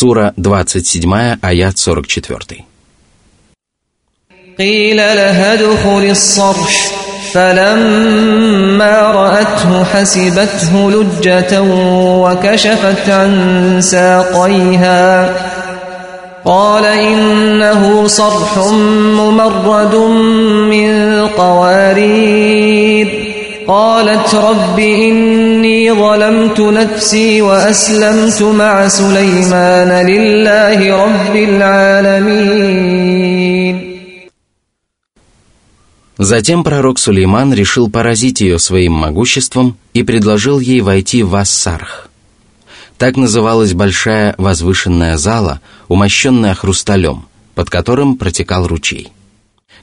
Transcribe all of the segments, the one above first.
Сура 27, аят 44. قيل لها ادخل الصرح فلما رأته حسبته لجة وكشفت عن ساقيها قال إنه صرح ممرد من قوارير قالت رب إني ظلمت نفسي وأسلمت مع سليمان لله رب العالمين Затем пророк Сулейман решил поразить ее своим могуществом и предложил ей войти в Ассарх. Так называлась большая возвышенная зала, умощенная хрусталем, под которым протекал ручей.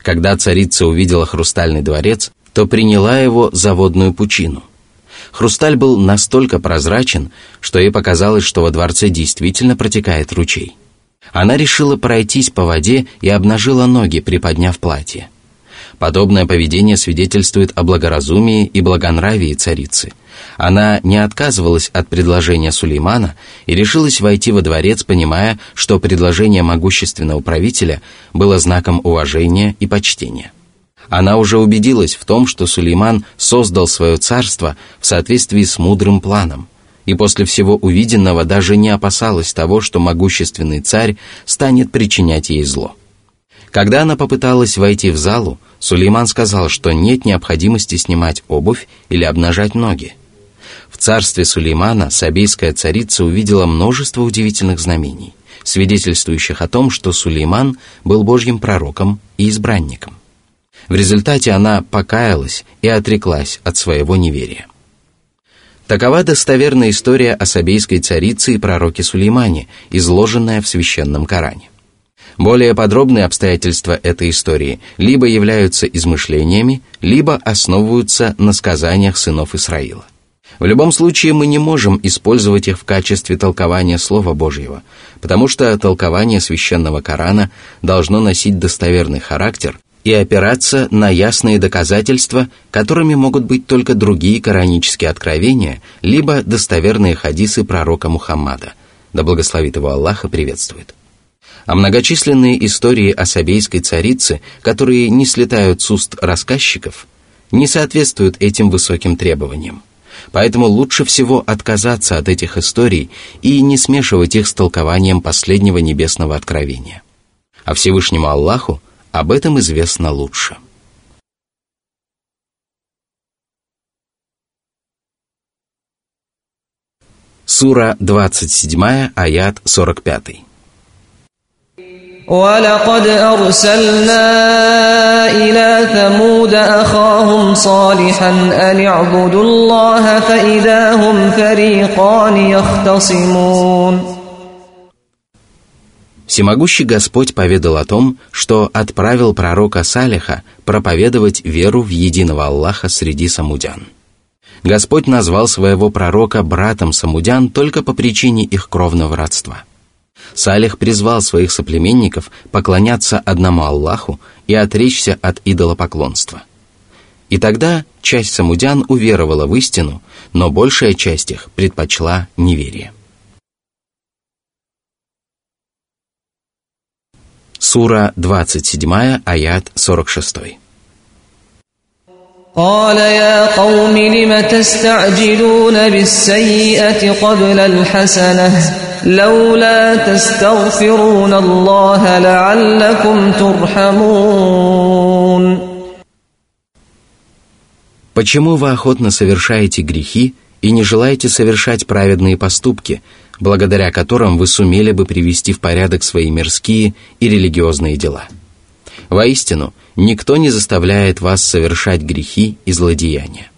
Когда царица увидела хрустальный дворец, то приняла его за водную пучину. Хрусталь был настолько прозрачен, что ей показалось, что во дворце действительно протекает ручей. Она решила пройтись по воде и обнажила ноги, приподняв платье. Подобное поведение свидетельствует о благоразумии и благонравии царицы. Она не отказывалась от предложения Сулеймана и решилась войти во дворец, понимая, что предложение могущественного правителя было знаком уважения и почтения. Она уже убедилась в том, что Сулейман создал свое царство в соответствии с мудрым планом, и после всего увиденного даже не опасалась того, что могущественный царь станет причинять ей зло. Когда она попыталась войти в залу, Сулейман сказал, что нет необходимости снимать обувь или обнажать ноги. В царстве Сулеймана сабейская царица увидела множество удивительных знамений, свидетельствующих о том, что Сулейман был Божьим пророком и избранником. В результате она покаялась и отреклась от своего неверия. Такова достоверная история о сабейской царице и пророке Сулеймане, изложенная в священном Коране. Более подробные обстоятельства этой истории либо являются измышлениями, либо основываются на сказаниях сынов Исраила. В любом случае мы не можем использовать их в качестве толкования Слова Божьего, потому что толкование священного Корана должно носить достоверный характер и опираться на ясные доказательства, которыми могут быть только другие коранические откровения, либо достоверные хадисы пророка Мухаммада, да благословит его Аллах и приветствует. А многочисленные истории о сабейской царице, которые не слетают с уст рассказчиков, не соответствуют этим высоким требованиям. Поэтому лучше всего отказаться от этих историй и не смешивать их с толкованием последнего небесного откровения. А Всевышнему Аллаху об этом известно лучше. Сура 27, аят 45. ولقد أرسلنا إلى ثمود أخاهم صالحا أن اعبدوا الله فإذا هم فريقان يختصمون Всемогущий Господь поведал о том, что отправил пророка Салиха проповедовать веру в единого Аллаха среди самудян. Господь назвал своего пророка братом самудян только по причине их кровного родства. Салих призвал своих соплеменников поклоняться одному Аллаху и отречься от идолопоклонства. И тогда часть самудян уверовала в истину, но большая часть их предпочла неверие. Сура 27, аят 46. قال يا قوم لم تستعجلون بالسيئة قبل الحسنة لولا تستغفرون الله لعلكم ترحمون Почему вы охотно совершаете грехи и не желаете совершать праведные поступки, благодаря которым вы сумели бы привести в порядок свои мирские и религиозные дела. Воистину, никто не заставляет вас совершать грехи и злодеяния.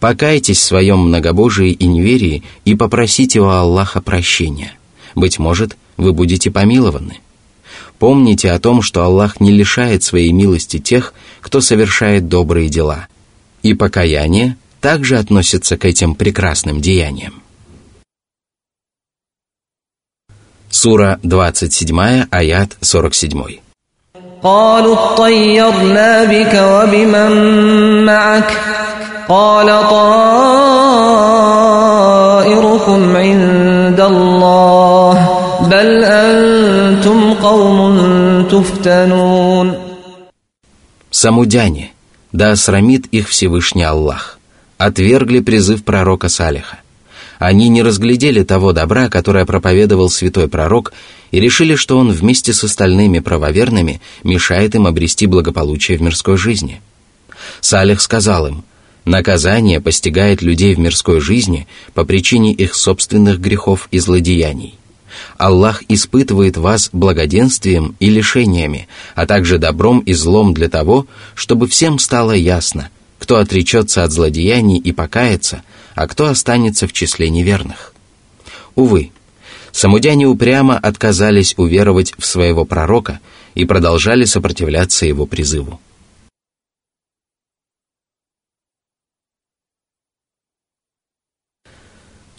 Покайтесь в своем многобожии и неверии и попросите у Аллаха прощения. Быть может, вы будете помилованы. Помните о том, что Аллах не лишает своей милости тех, кто совершает добрые дела. И покаяние также относится к этим прекрасным деяниям. Сура 27, аят 47. قالوا اطيرنا بك وبمن معك قال طائركم عند الله بل أنتم قوم تفتنون Самудяне, да осрамит их Всевышний Аллах, отвергли призыв пророка Салиха. Они не разглядели того добра, которое проповедовал святой пророк, и решили, что он вместе с остальными правоверными мешает им обрести благополучие в мирской жизни. Салих сказал им, наказание постигает людей в мирской жизни по причине их собственных грехов и злодеяний. Аллах испытывает вас благоденствием и лишениями, а также добром и злом для того, чтобы всем стало ясно, кто отречется от злодеяний и покается, а кто останется в числе неверных. Увы, самудяне упрямо отказались уверовать в своего пророка и продолжали сопротивляться его призыву.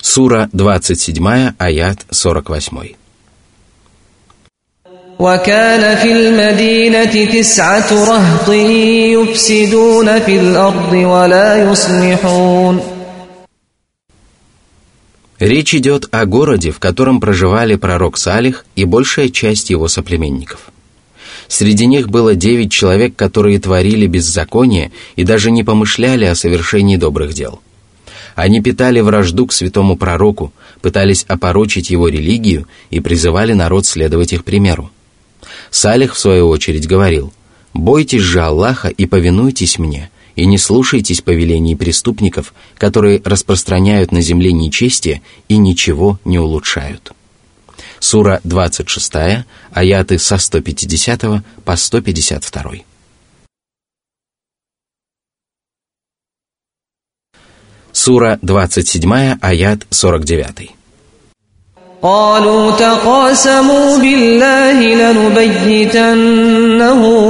Сура 27, аят 48. وكان في المدينة تسعة رهط يفسدون في الأرض ولا يصلحون Речь идет о городе, в котором проживали пророк Салих и большая часть его соплеменников. Среди них было девять человек, которые творили беззаконие и даже не помышляли о совершении добрых дел. Они питали вражду к святому пророку, пытались опорочить его религию и призывали народ следовать их примеру. Салих, в свою очередь, говорил, «Бойтесь же Аллаха и повинуйтесь мне, и не слушайтесь повелений преступников, которые распространяют на земле нечестие и ничего не улучшают. Сура 26, аяты со 150 по 152. Сура 27, аят 49. قالوا تقاسموا بالله لنبيتنه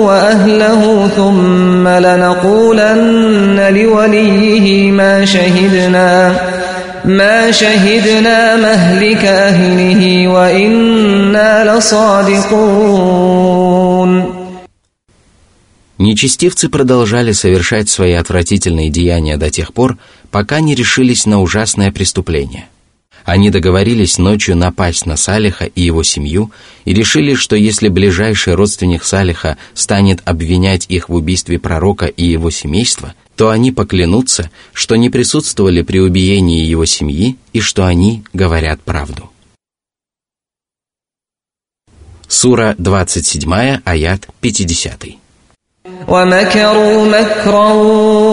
واهله ثم لنقولن لوليه ما شهدنا ما شهدنا مهلك اهله وانا لصادقون Нечестивцы продолжали совершать свои отвратительные деяния до тех пор, пока не решились на ужасное преступление. Они договорились ночью напасть на Салиха и его семью и решили, что если ближайший родственник Салиха станет обвинять их в убийстве пророка и его семейства, то они поклянутся, что не присутствовали при убиении его семьи и что они говорят правду. Сура 27, аят 50. ومكروا مكرا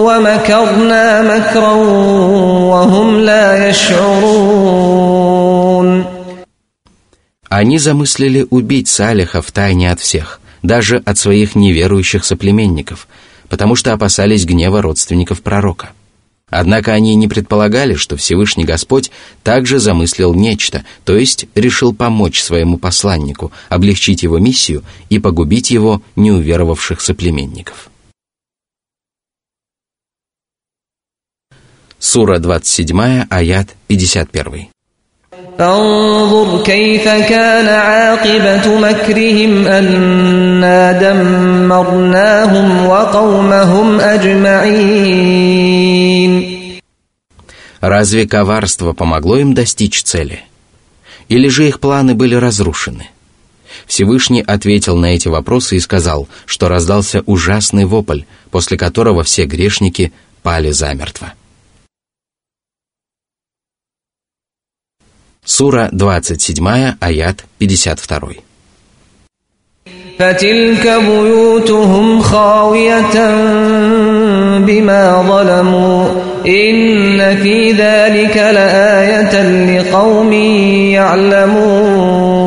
ومكرنا مكرا وهم لا يشعرون Они замыслили убить Салиха в тайне от всех, даже от своих неверующих соплеменников, потому что опасались гнева родственников пророка. Однако они не предполагали, что Всевышний Господь также замыслил нечто, то есть решил помочь своему посланнику, облегчить его миссию и погубить его неуверовавших соплеменников. Сура 27, аят 51. فانظر كيف كان عاقبة مكرهم أنا دمرناهم وقومهم أجمعين Разве коварство помогло им достичь цели? Или же их планы были разрушены? Всевышний ответил на эти вопросы и сказал, что раздался ужасный вопль, после которого все грешники пали замертво. Сура 27, аят 52. فتلك بيوتهم خاوية بما ظلموا إن في ذلك لآية لقوم يعلمون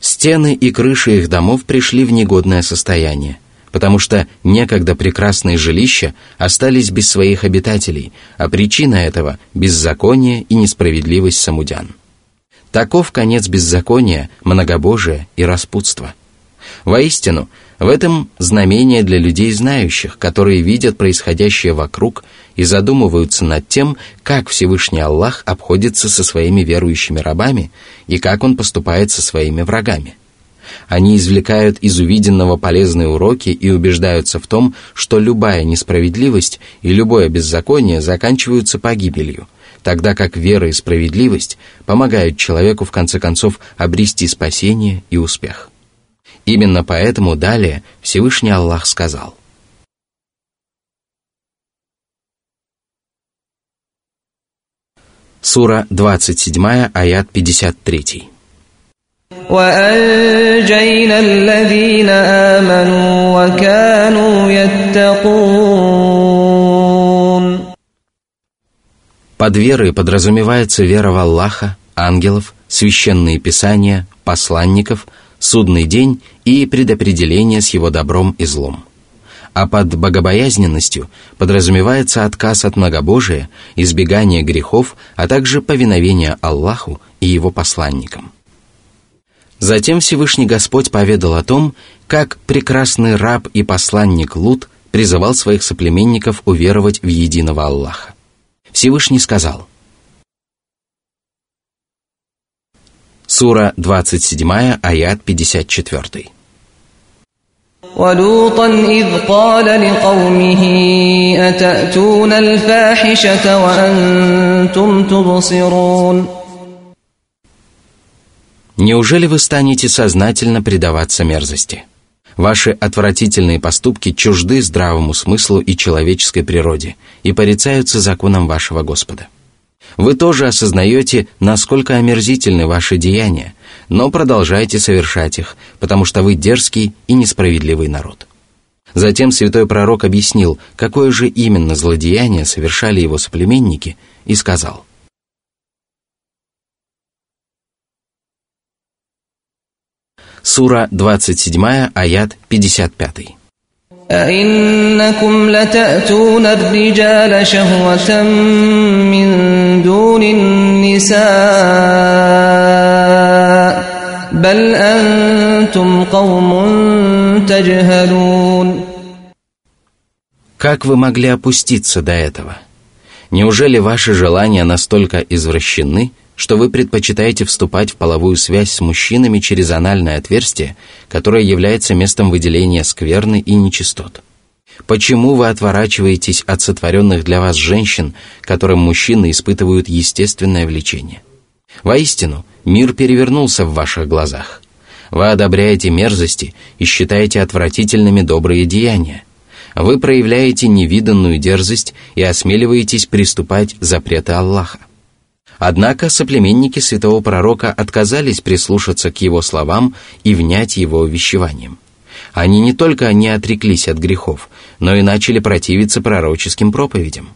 Стены и крыши их домов пришли в негодное состояние потому что некогда прекрасные жилища остались без своих обитателей, а причина этого – беззаконие и несправедливость самудян. Таков конец беззакония, многобожия и распутства. Воистину, в этом знамение для людей знающих, которые видят происходящее вокруг и задумываются над тем, как Всевышний Аллах обходится со своими верующими рабами и как Он поступает со своими врагами – они извлекают из увиденного полезные уроки и убеждаются в том, что любая несправедливость и любое беззаконие заканчиваются погибелью, тогда как вера и справедливость помогают человеку в конце концов обрести спасение и успех. Именно поэтому далее Всевышний Аллах сказал – Сура 27, аят 53. وأنجينا الذين آمنوا وكانوا يتقون Под верой подразумевается вера в Аллаха, ангелов, священные писания, посланников, судный день и предопределение с его добром и злом а под богобоязненностью подразумевается отказ от многобожия, избегание грехов, а также повиновение Аллаху и его посланникам. Затем Всевышний Господь поведал о том, как прекрасный раб и посланник Лут призывал своих соплеменников уверовать в единого Аллаха. Всевышний сказал – Сура 27, аят 54. ولوطا إذ قال لقومه أتأتون الفاحشة وأنتم تبصرون Неужели вы станете сознательно предаваться мерзости? Ваши отвратительные поступки чужды здравому смыслу и человеческой природе и порицаются законом вашего Господа. Вы тоже осознаете, насколько омерзительны ваши деяния, но продолжайте совершать их, потому что вы дерзкий и несправедливый народ. Затем святой пророк объяснил, какое же именно злодеяние совершали его соплеменники, и сказал. Сура 27, аят 55. أئنكم لتأتون الرجال شهوة من دون النساء بل أنتم قوم تجهلون Как вы могли опуститься до этого? Неужели ваши желания настолько извращены, что вы предпочитаете вступать в половую связь с мужчинами через анальное отверстие, которое является местом выделения скверны и нечистот. Почему вы отворачиваетесь от сотворенных для вас женщин, которым мужчины испытывают естественное влечение? Воистину, мир перевернулся в ваших глазах. Вы одобряете мерзости и считаете отвратительными добрые деяния. Вы проявляете невиданную дерзость и осмеливаетесь приступать запреты Аллаха. Однако соплеменники святого пророка отказались прислушаться к его словам и внять его увещеваниям. Они не только не отреклись от грехов, но и начали противиться пророческим проповедям.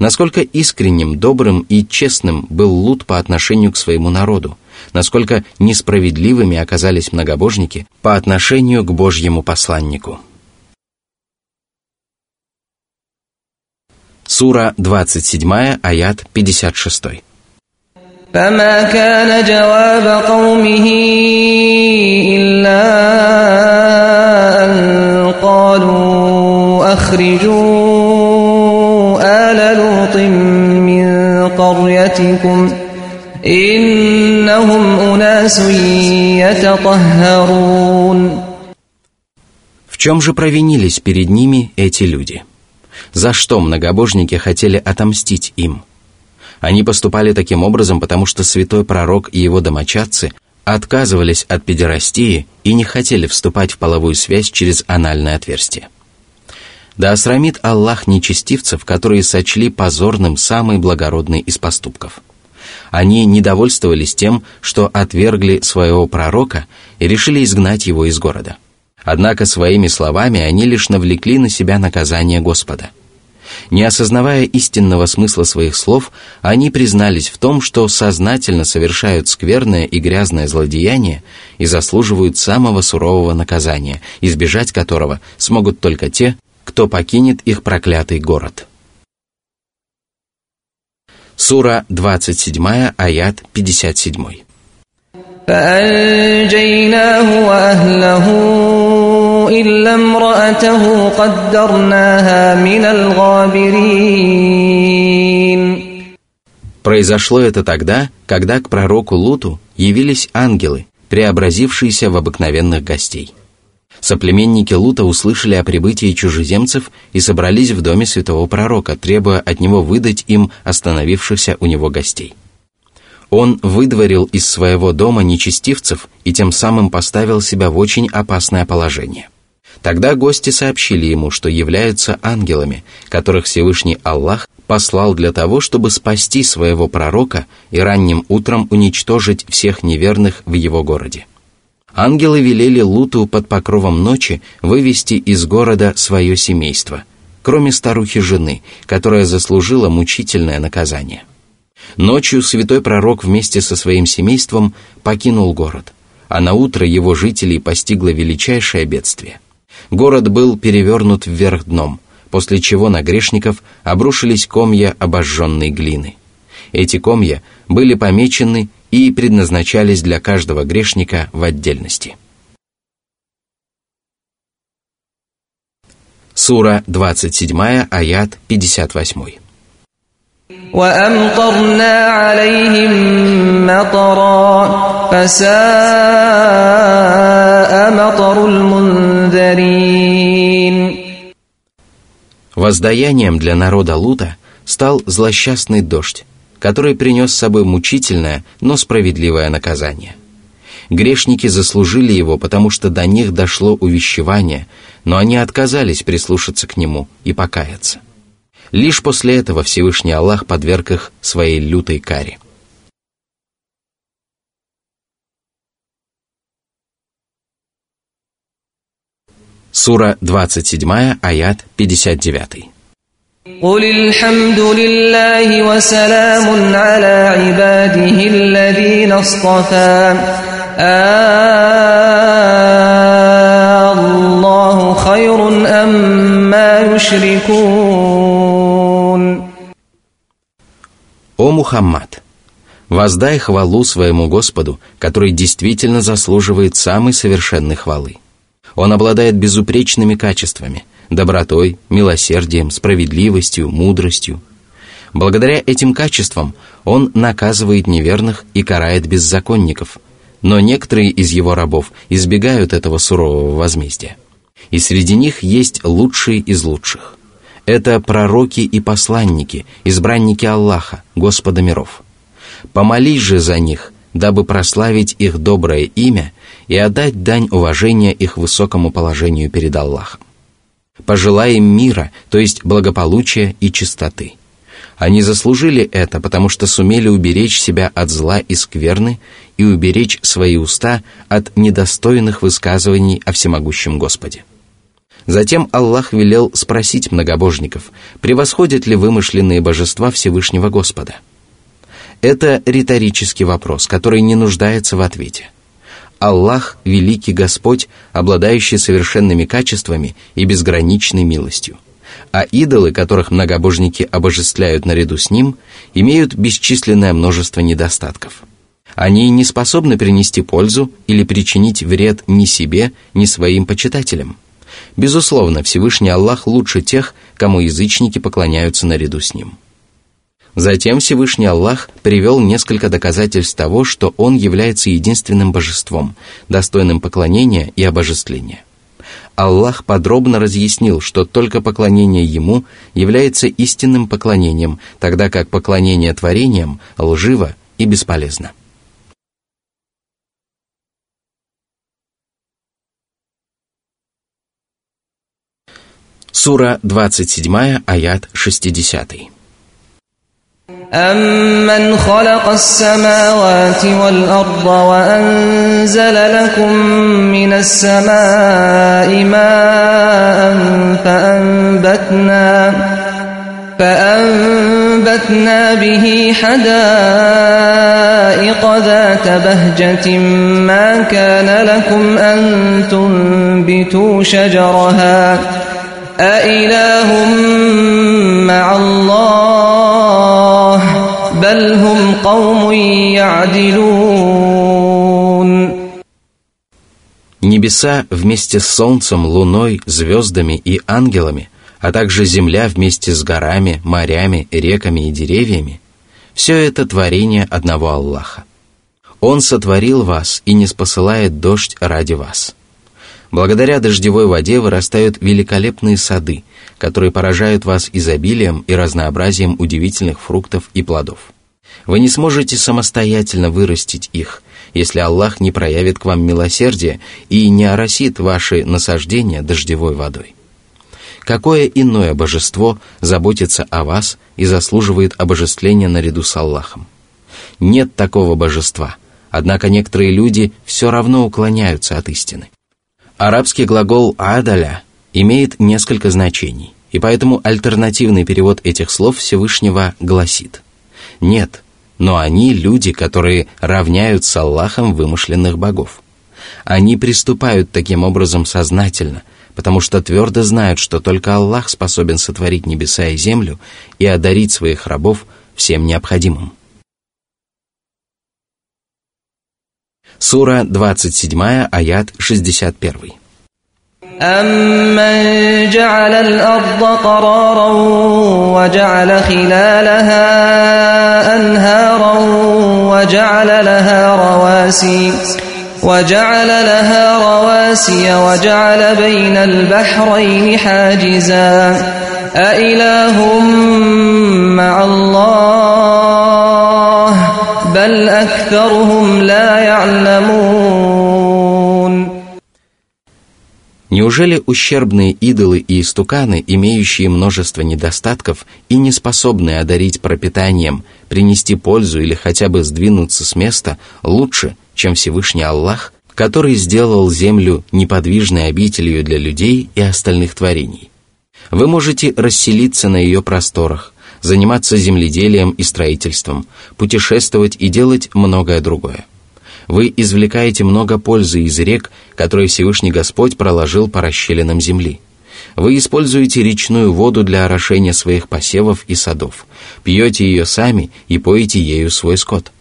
Насколько искренним, добрым и честным был Лут по отношению к своему народу, насколько несправедливыми оказались многобожники по отношению к Божьему посланнику. Сура 27, аят 56. فما كان جواب قومه إلا أن قالوا أخرجوا آل لوط من قريتكم إنهم أناس يتطهرون В чем же провинились перед ними эти люди? За что многобожники хотели отомстить им – они поступали таким образом, потому что святой пророк и его домочадцы отказывались от педерастии и не хотели вступать в половую связь через анальное отверстие. Да осрамит Аллах нечестивцев, которые сочли позорным самый благородный из поступков. Они недовольствовались тем, что отвергли своего пророка и решили изгнать его из города. Однако своими словами они лишь навлекли на себя наказание Господа – не осознавая истинного смысла своих слов, они признались в том, что сознательно совершают скверное и грязное злодеяние и заслуживают самого сурового наказания, избежать которого смогут только те, кто покинет их проклятый город. Сура 27, аят 57. فأنجيناه وأهله إلا امرأته قدرناها من الغابرين Произошло это тогда, когда к пророку Луту явились ангелы, преобразившиеся в обыкновенных гостей. Соплеменники Лута услышали о прибытии чужеземцев и собрались в доме святого пророка, требуя от него выдать им остановившихся у него гостей. Он выдворил из своего дома нечестивцев и тем самым поставил себя в очень опасное положение. Тогда гости сообщили ему, что являются ангелами, которых Всевышний Аллах послал для того, чтобы спасти своего пророка и ранним утром уничтожить всех неверных в его городе. Ангелы велели Луту под покровом ночи вывести из города свое семейство, кроме старухи жены, которая заслужила мучительное наказание. Ночью святой пророк вместе со своим семейством покинул город, а на утро его жителей постигло величайшее бедствие. Город был перевернут вверх дном, после чего на грешников обрушились комья обожженной глины. Эти комья были помечены и предназначались для каждого грешника в отдельности. Сура 27, аят 58. وأمطرنا عليهم مطرا فساء مطر المنذرين Воздаянием для народа Лута стал злосчастный дождь, который принес с собой мучительное, но справедливое наказание. Грешники заслужили его, потому что до них дошло увещевание, но они отказались прислушаться к нему и покаяться. Лишь после этого Всевышний Аллах подверг их своей лютой каре. Сура 27, аят 59. قل الحمد لله وسلام على عباده الذين اصطفى الله خير أما يشركون о Мухаммад! Воздай хвалу своему Господу, который действительно заслуживает самой совершенной хвалы. Он обладает безупречными качествами – добротой, милосердием, справедливостью, мудростью. Благодаря этим качествам он наказывает неверных и карает беззаконников, но некоторые из его рабов избегают этого сурового возмездия. И среди них есть лучшие из лучших. Это пророки и посланники, избранники Аллаха, Господа миров. Помолись же за них, дабы прославить их доброе имя и отдать дань уважения их высокому положению перед Аллахом. Пожелай им мира, то есть благополучия и чистоты. Они заслужили это, потому что сумели уберечь себя от зла и скверны и уберечь свои уста от недостойных высказываний о всемогущем Господе. Затем Аллах велел спросить многобожников, превосходят ли вымышленные божества Всевышнего Господа. Это риторический вопрос, который не нуждается в ответе – Аллах – великий Господь, обладающий совершенными качествами и безграничной милостью. А идолы, которых многобожники обожествляют наряду с ним, имеют бесчисленное множество недостатков. Они не способны принести пользу или причинить вред ни себе, ни своим почитателям. Безусловно, Всевышний Аллах лучше тех, кому язычники поклоняются наряду с ним. Затем Всевышний Аллах привел несколько доказательств того, что Он является единственным божеством, достойным поклонения и обожествления. Аллах подробно разъяснил, что только поклонение Ему является истинным поклонением, тогда как поклонение творениям лживо и бесполезно. Сура 27, аят 60. أمن خلق السماوات والأرض وأنزل لكم من السماء ماء فأنبتنا فأنبتنا به حدائق ذات بهجة ما كان لكم أن تنبتوا شجرها أإله مع الله بل هم قوم يعدلون Небеса вместе с солнцем, луной, звездами и ангелами, а также земля вместе с горами, морями, реками и деревьями – все это творение одного Аллаха. Он сотворил вас и не спосылает дождь ради вас – Благодаря дождевой воде вырастают великолепные сады, которые поражают вас изобилием и разнообразием удивительных фруктов и плодов. Вы не сможете самостоятельно вырастить их, если Аллах не проявит к вам милосердие и не оросит ваши насаждения дождевой водой. Какое иное божество заботится о вас и заслуживает обожествления наряду с Аллахом? Нет такого божества, однако некоторые люди все равно уклоняются от истины. Арабский глагол «адаля» имеет несколько значений, и поэтому альтернативный перевод этих слов Всевышнего гласит «Нет, но они люди, которые равняют с Аллахом вымышленных богов. Они приступают таким образом сознательно, потому что твердо знают, что только Аллах способен сотворить небеса и землю и одарить своих рабов всем необходимым. Сура 27, аят 61. أمن جعل الأرض قرارا وجعل خلالها أنهارا وجعل لها رواسي وجعل لها رواسي وجعل بين البحرين حاجزا أإله مع الله بل أكثرهم لا يعلمون Неужели ущербные идолы и истуканы, имеющие множество недостатков и не способные одарить пропитанием, принести пользу или хотя бы сдвинуться с места, лучше, чем Всевышний Аллах, который сделал землю неподвижной обителью для людей и остальных творений? Вы можете расселиться на ее просторах, заниматься земледелием и строительством, путешествовать и делать многое другое вы извлекаете много пользы из рек, которые Всевышний Господь проложил по расщелинам земли. Вы используете речную воду для орошения своих посевов и садов, пьете ее сами и поете ею свой скот.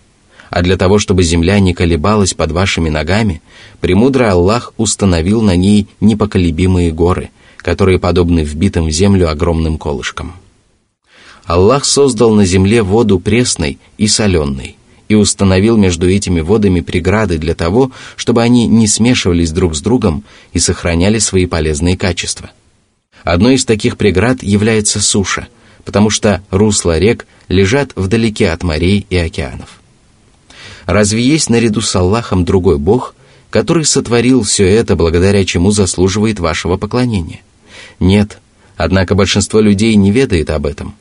А для того, чтобы земля не колебалась под вашими ногами, премудрый Аллах установил на ней непоколебимые горы, которые подобны вбитым в землю огромным колышкам. Аллах создал на земле воду пресной и соленой, и установил между этими водами преграды для того, чтобы они не смешивались друг с другом и сохраняли свои полезные качества. Одной из таких преград является суша, потому что русла рек лежат вдалеке от морей и океанов. Разве есть наряду с Аллахом другой Бог, который сотворил все это, благодаря чему заслуживает вашего поклонения? Нет, однако большинство людей не ведает об этом.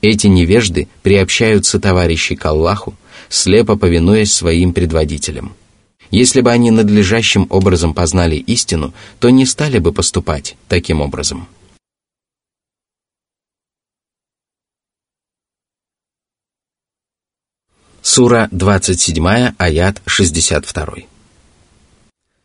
Эти невежды приобщаются товарищи к Аллаху, слепо повинуясь своим предводителям. Если бы они надлежащим образом познали истину, то не стали бы поступать таким образом. Сура 27, аят 62.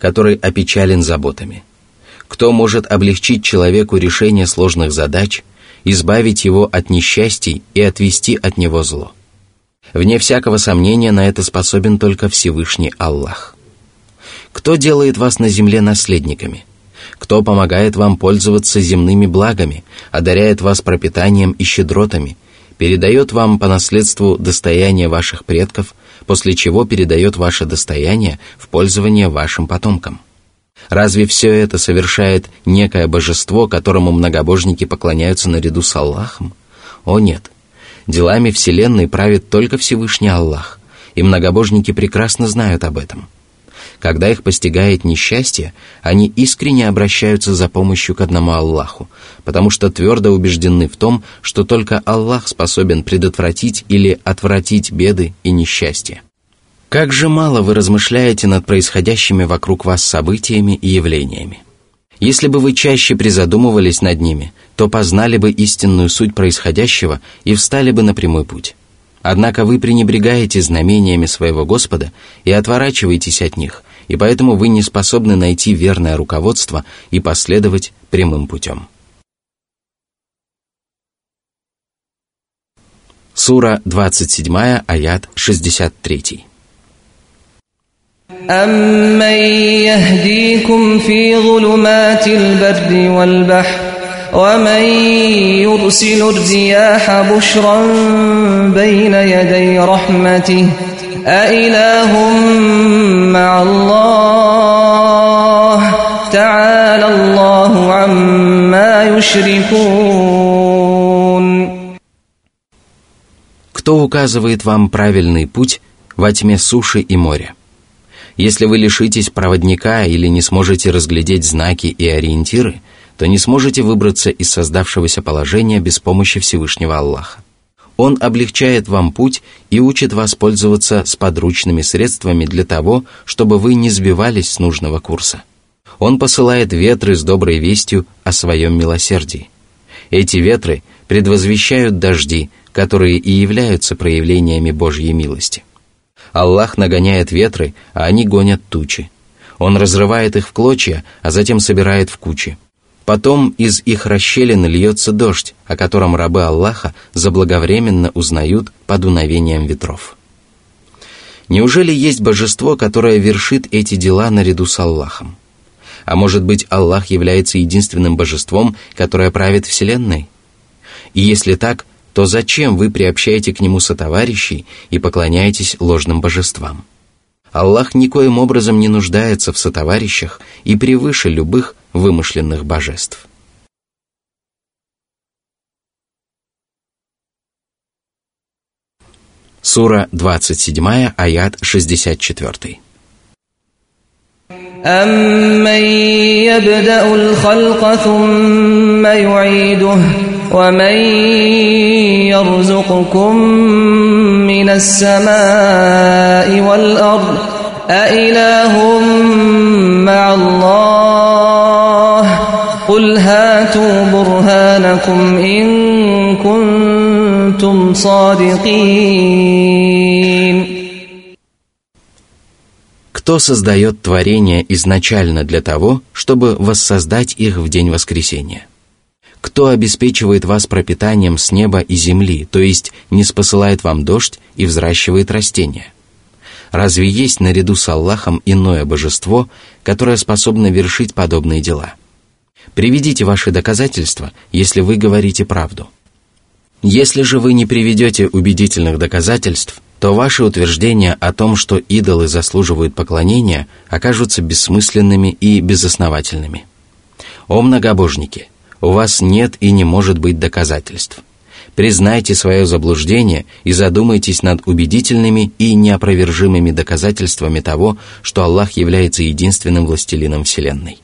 который опечален заботами? Кто может облегчить человеку решение сложных задач, избавить его от несчастий и отвести от него зло? Вне всякого сомнения на это способен только Всевышний Аллах. Кто делает вас на земле наследниками? Кто помогает вам пользоваться земными благами, одаряет вас пропитанием и щедротами, передает вам по наследству достояние ваших предков, после чего передает ваше достояние в пользование вашим потомкам? Разве все это совершает некое божество, которому многобожники поклоняются наряду с Аллахом? О нет – Делами Вселенной правит только Всевышний Аллах, и многобожники прекрасно знают об этом. Когда их постигает несчастье, они искренне обращаются за помощью к одному Аллаху, потому что твердо убеждены в том, что только Аллах способен предотвратить или отвратить беды и несчастья. Как же мало вы размышляете над происходящими вокруг вас событиями и явлениями. Если бы вы чаще призадумывались над ними, то познали бы истинную суть происходящего и встали бы на прямой путь. Однако вы пренебрегаете знамениями своего Господа и отворачиваетесь от них, и поэтому вы не способны найти верное руководство и последовать прямым путем. Сура 27, аят 63. أمن يهديكم في ظلمات البر والبحر ومن يرسل الرياح بشرا بين يدي رحمته أإله مع الله تعالى الله عما يشركون Кто указывает вам правильный путь во тьме суши и моря? Если вы лишитесь проводника или не сможете разглядеть знаки и ориентиры, то не сможете выбраться из создавшегося положения без помощи Всевышнего Аллаха. Он облегчает вам путь и учит вас пользоваться сподручными средствами для того, чтобы вы не сбивались с нужного курса. Он посылает ветры с доброй вестью о своем милосердии. Эти ветры предвозвещают дожди, которые и являются проявлениями Божьей милости. Аллах нагоняет ветры, а они гонят тучи. Он разрывает их в клочья, а затем собирает в кучи. Потом из их расщелин льется дождь, о котором рабы Аллаха заблаговременно узнают по дуновениям ветров. Неужели есть божество, которое вершит эти дела наряду с Аллахом? А может быть, Аллах является единственным божеством, которое правит Вселенной? И если так, то зачем вы приобщаете к нему сотоварищей и поклоняетесь ложным божествам? Аллах никоим образом не нуждается в сотоварищах и превыше любых вымышленных божеств. Сура 27, аят 64. أَمَّن يَبْدَأُ الْخَلْقَ ثُمَّ يُعِيدُهُ ومن يرزقكم من السماء والأرض أإله مع الله هاتوا برهانكم إن كنتم صادقين Кто создает творения изначально для того, чтобы воссоздать их в день воскресения? Кто обеспечивает вас пропитанием с неба и земли, то есть не спосылает вам дождь и взращивает растения? Разве есть наряду с Аллахом иное божество, которое способно вершить подобные дела? Приведите ваши доказательства, если вы говорите правду. Если же вы не приведете убедительных доказательств, то ваши утверждения о том, что идолы заслуживают поклонения, окажутся бессмысленными и безосновательными. О многобожники! у вас нет и не может быть доказательств. Признайте свое заблуждение и задумайтесь над убедительными и неопровержимыми доказательствами того, что Аллах является единственным властелином Вселенной.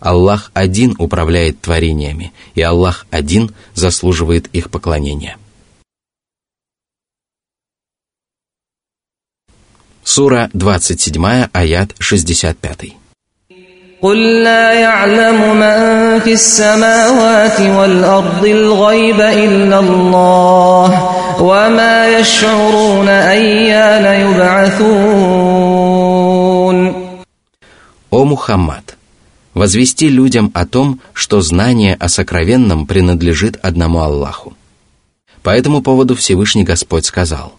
Аллах один управляет творениями, и Аллах один заслуживает их поклонения. Сура 27, аят 65. قل لا يعلم من في السماوات والأرض الغيب إلا الله وما يشعرون أيان يبعثون О Мухаммад! Возвести людям о том, что знание о сокровенном принадлежит одному Аллаху. По этому поводу Всевышний Господь сказал,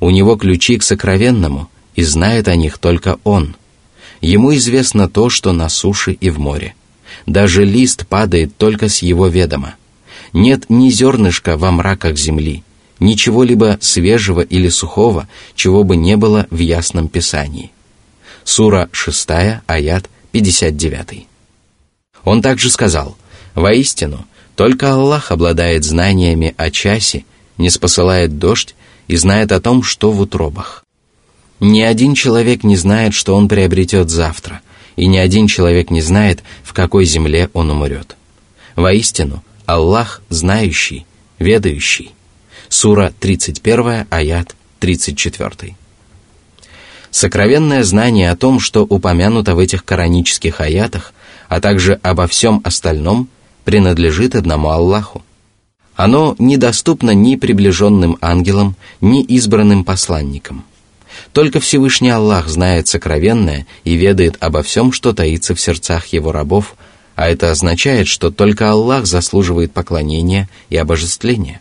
«У него ключи к сокровенному, и знает о них только Он – Ему известно то, что на суше и в море. Даже лист падает только с его ведома. Нет ни зернышка во мраках земли, ничего-либо свежего или сухого, чего бы не было в ясном писании. Сура 6, аят 59. Он также сказал, «Воистину, только Аллах обладает знаниями о часе, не спосылает дождь и знает о том, что в утробах. Ни один человек не знает, что он приобретет завтра, и ни один человек не знает, в какой земле он умрет. Воистину, Аллах знающий, ведающий. Сура 31, аят 34. Сокровенное знание о том, что упомянуто в этих коранических аятах, а также обо всем остальном, принадлежит одному Аллаху. Оно недоступно ни приближенным ангелам, ни избранным посланникам – Только Всевышний Аллах знает сокровенное и ведает обо всем, что таится в сердцах его рабов, а это означает, что только Аллах заслуживает поклонения и обожествления.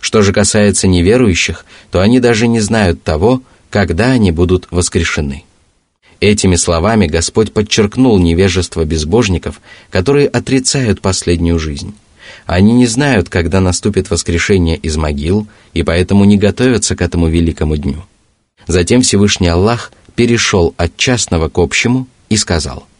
Что же касается неверующих, то они даже не знают того, когда они будут воскрешены. Этими словами Господь подчеркнул невежество безбожников, которые отрицают последнюю жизнь. Они не знают, когда наступит воскрешение из могил, и поэтому не готовятся к этому великому дню. Затем Всевышний Аллах перешел от частного к общему и сказал –